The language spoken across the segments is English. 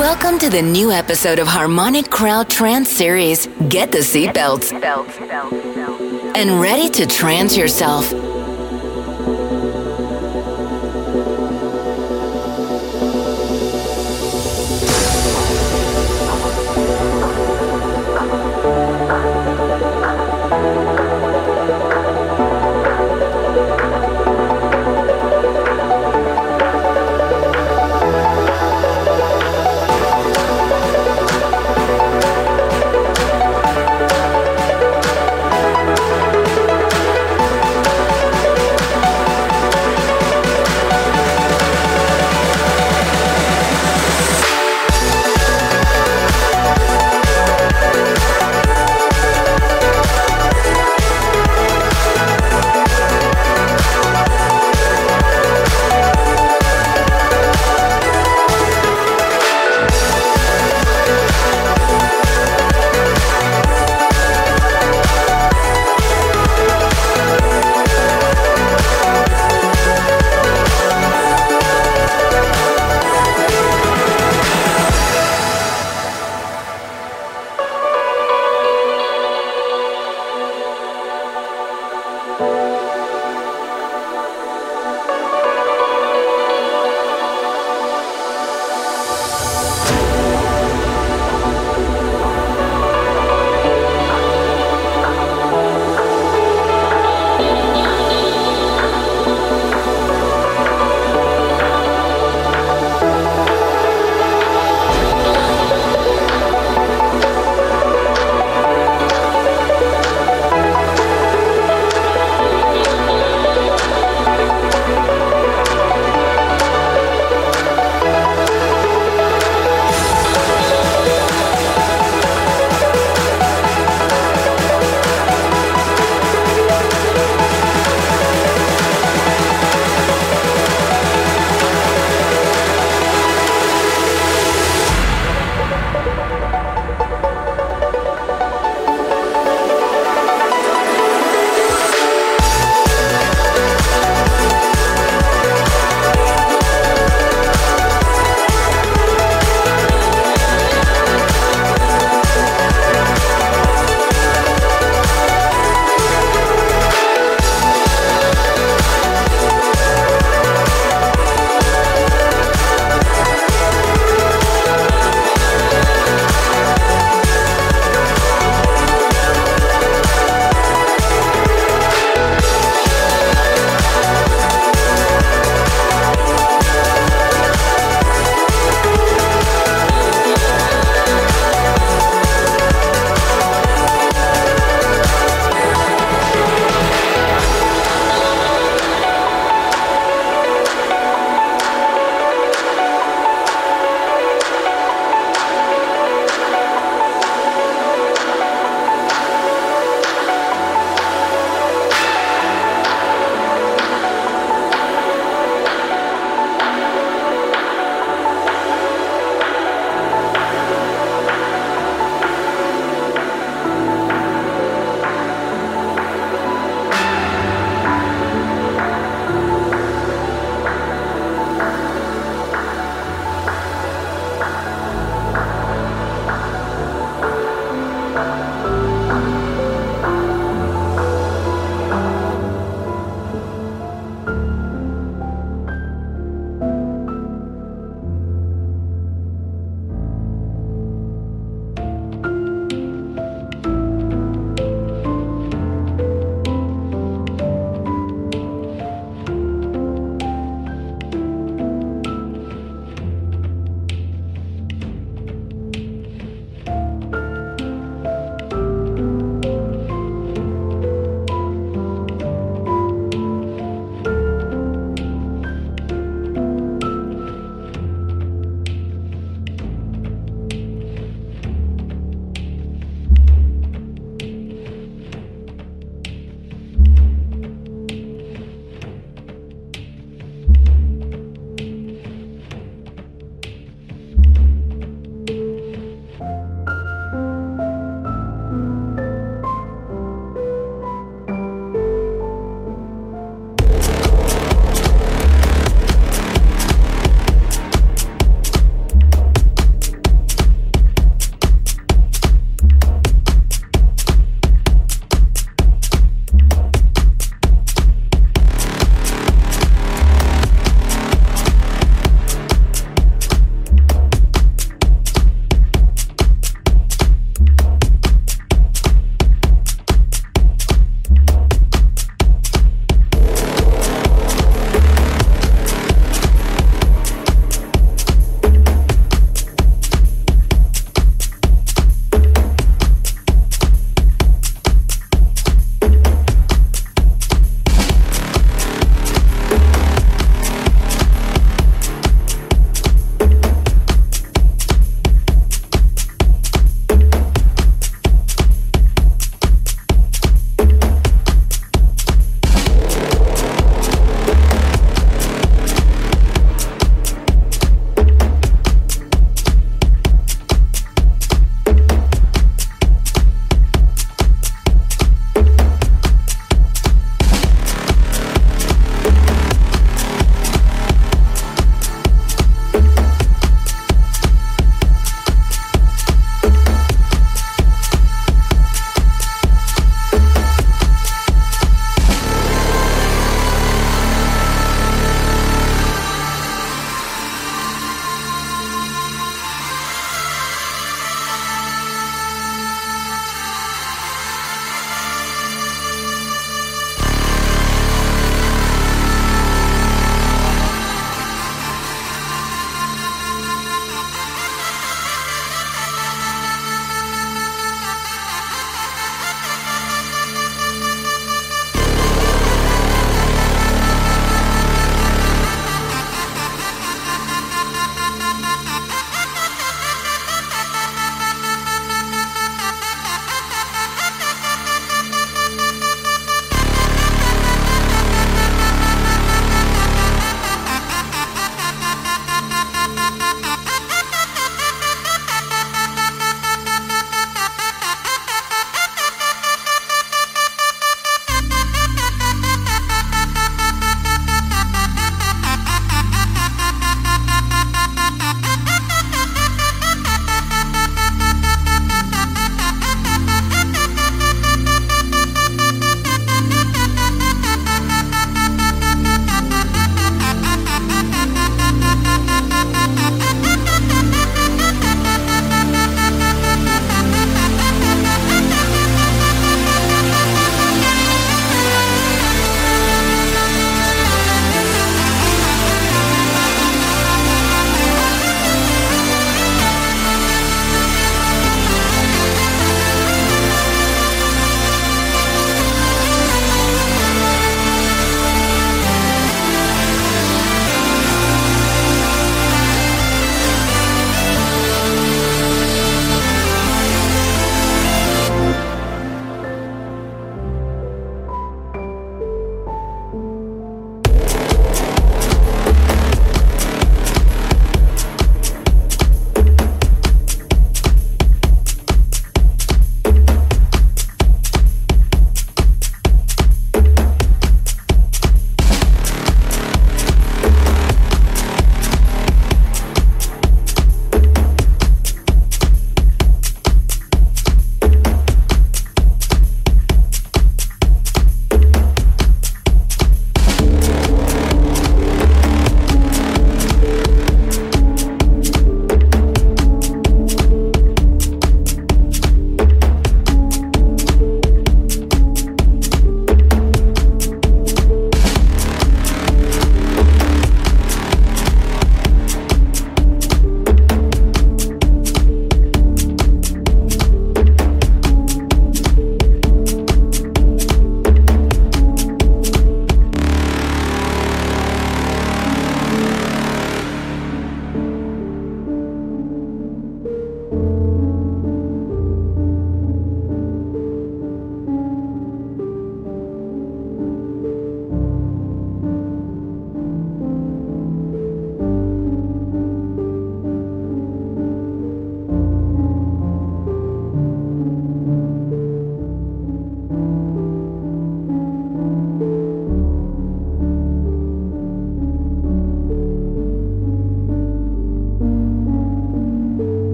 Welcome to the new episode of Harmonic Crowd Trance Series. Get the seatbelts and ready to trance yourself.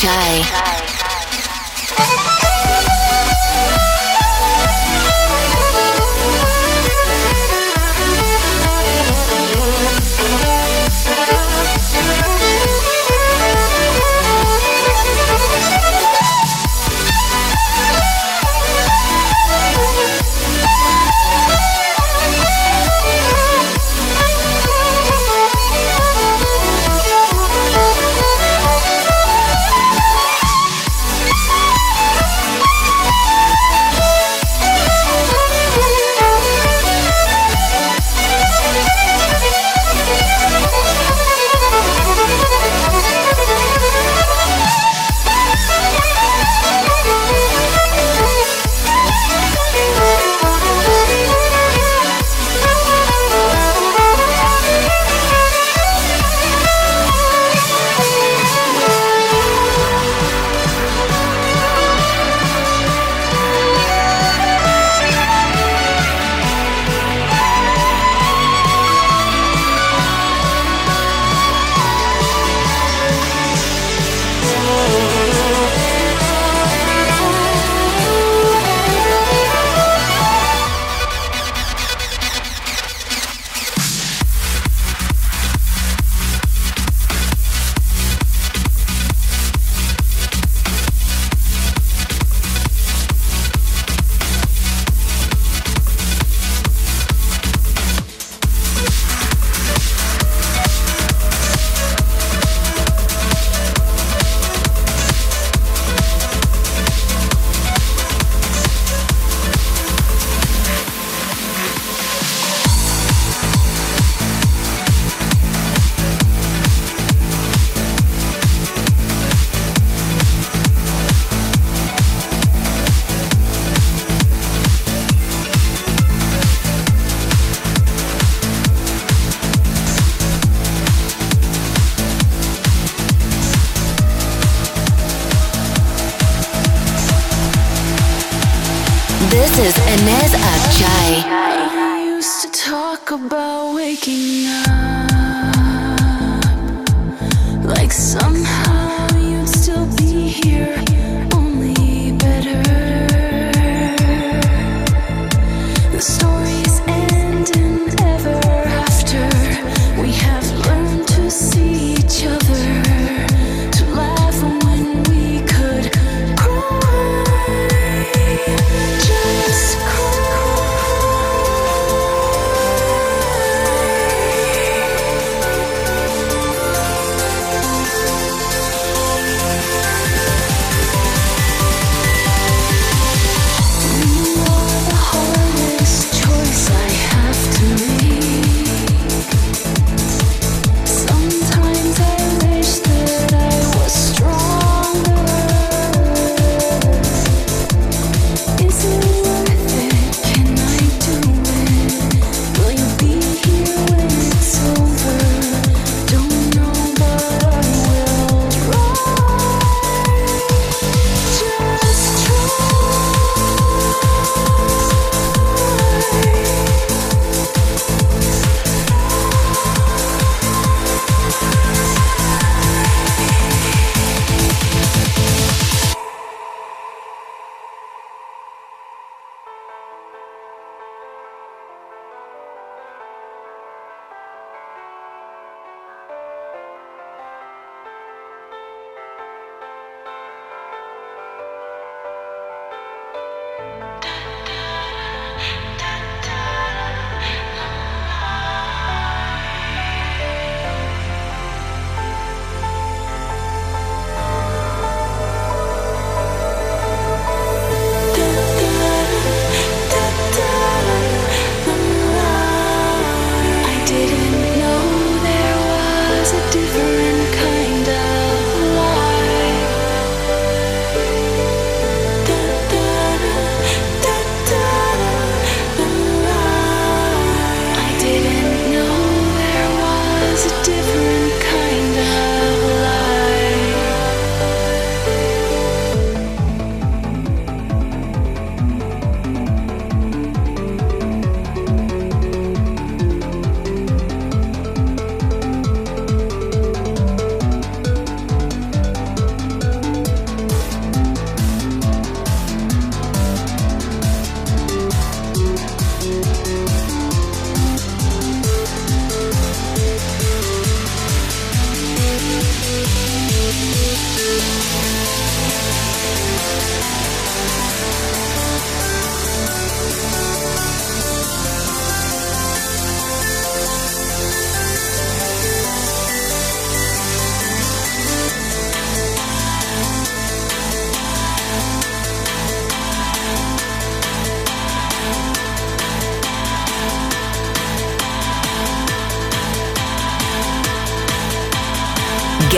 Enes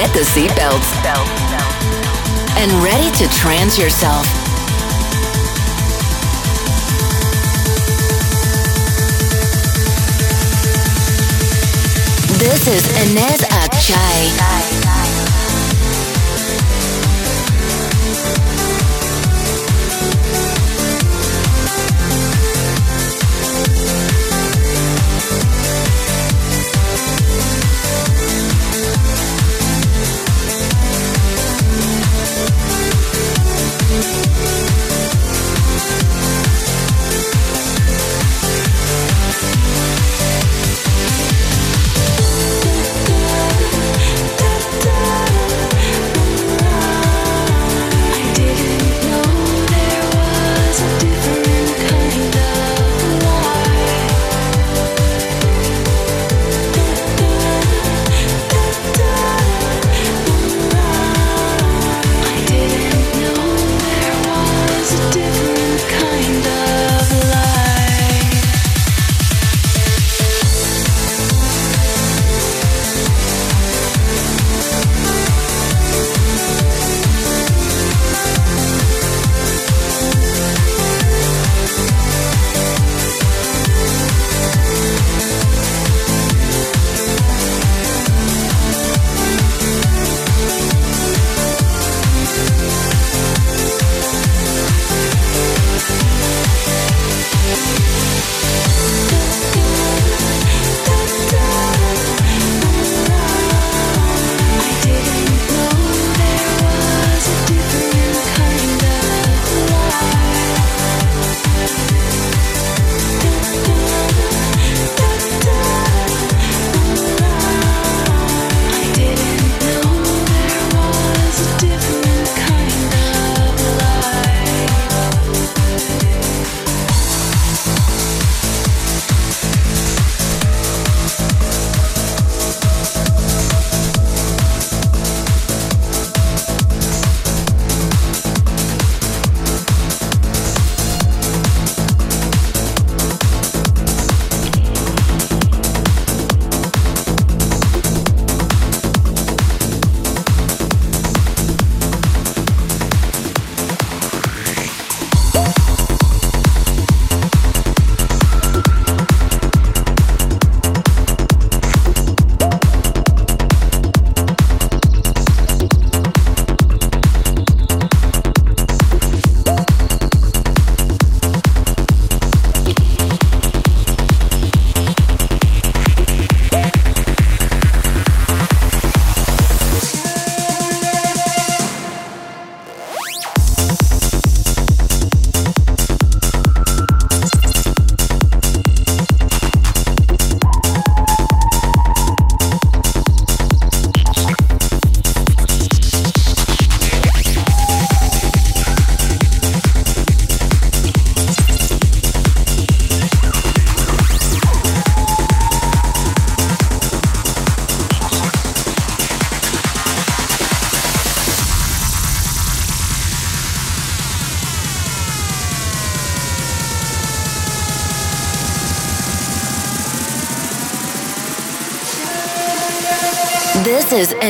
Get the seatbelts. And ready to trance yourself. This is Enes Akcay.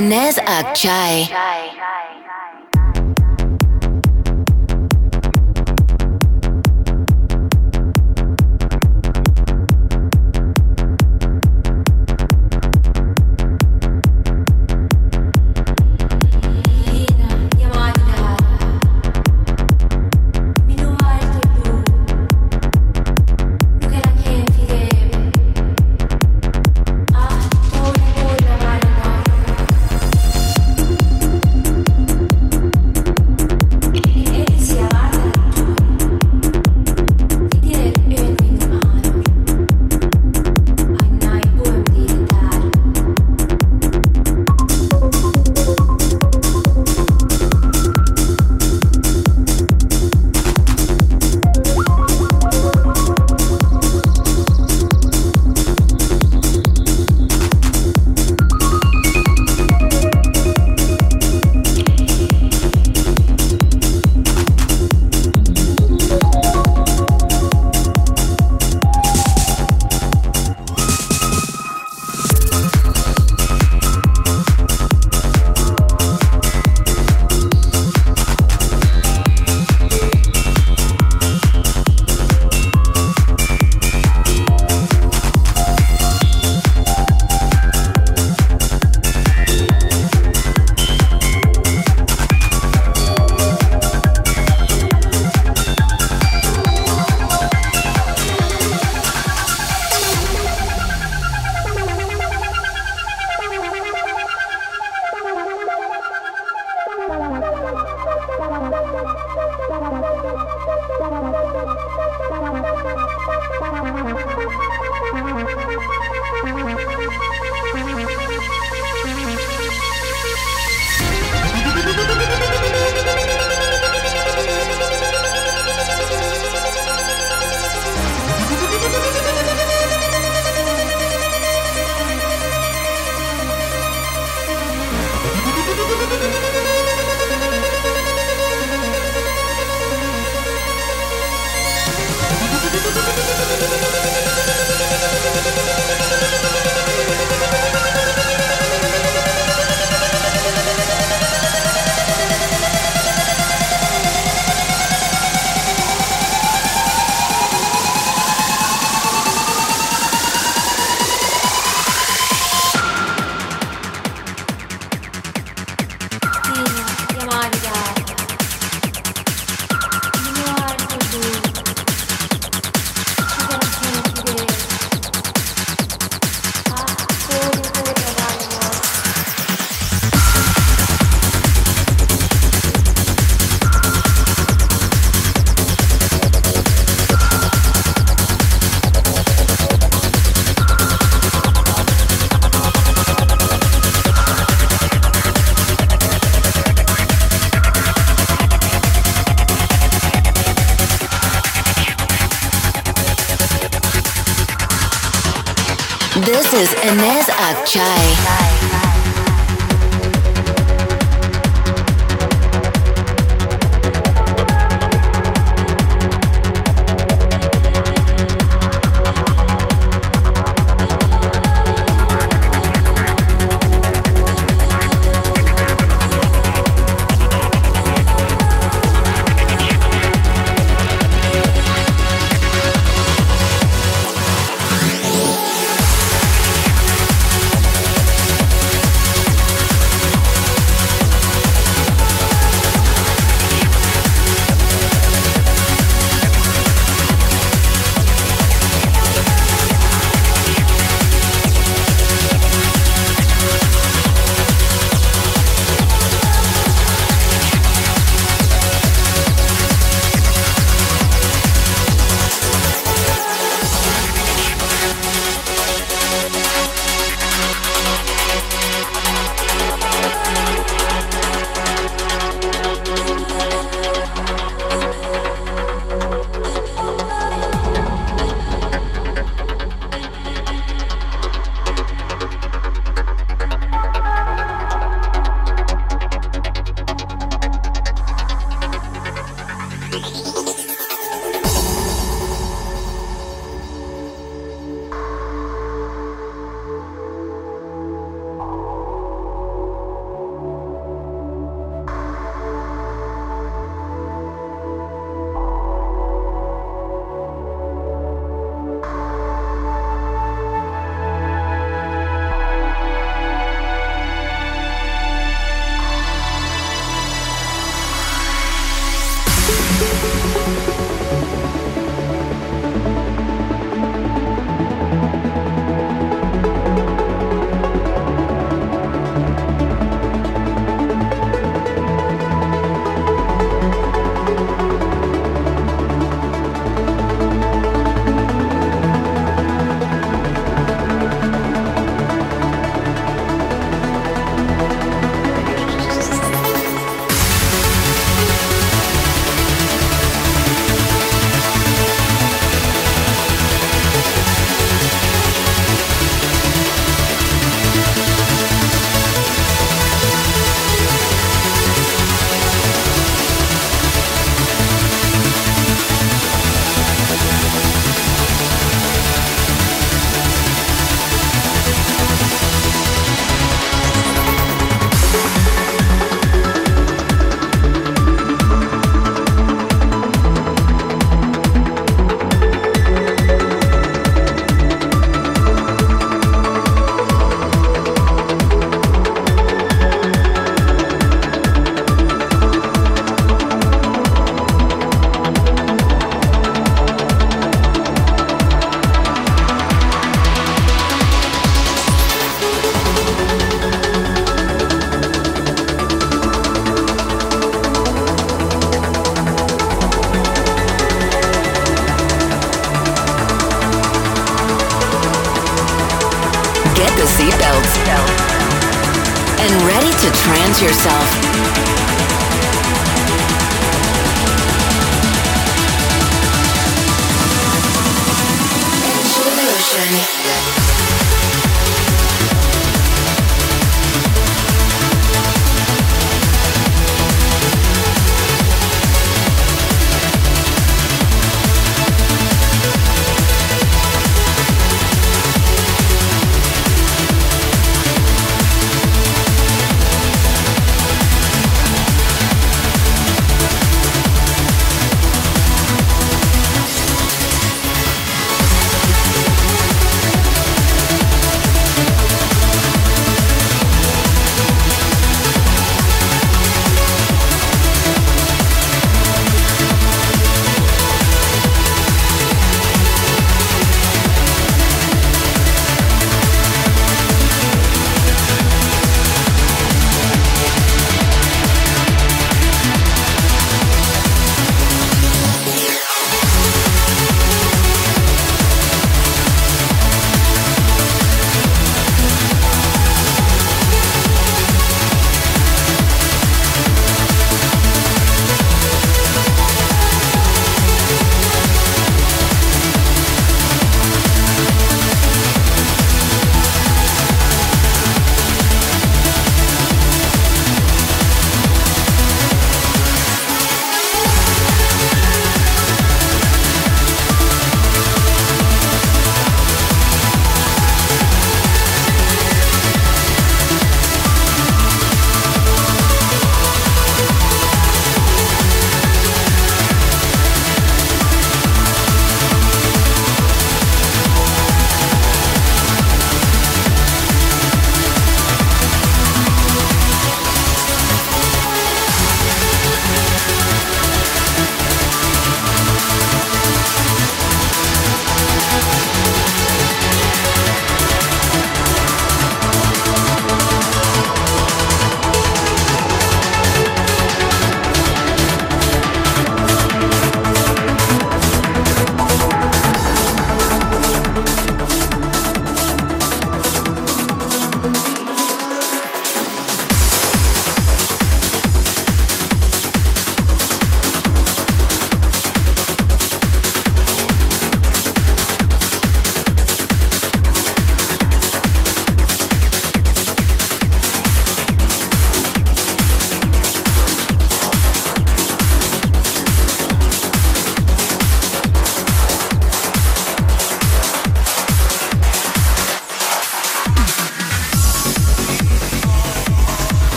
Enes Akcay.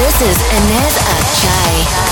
This is Enes Akcay.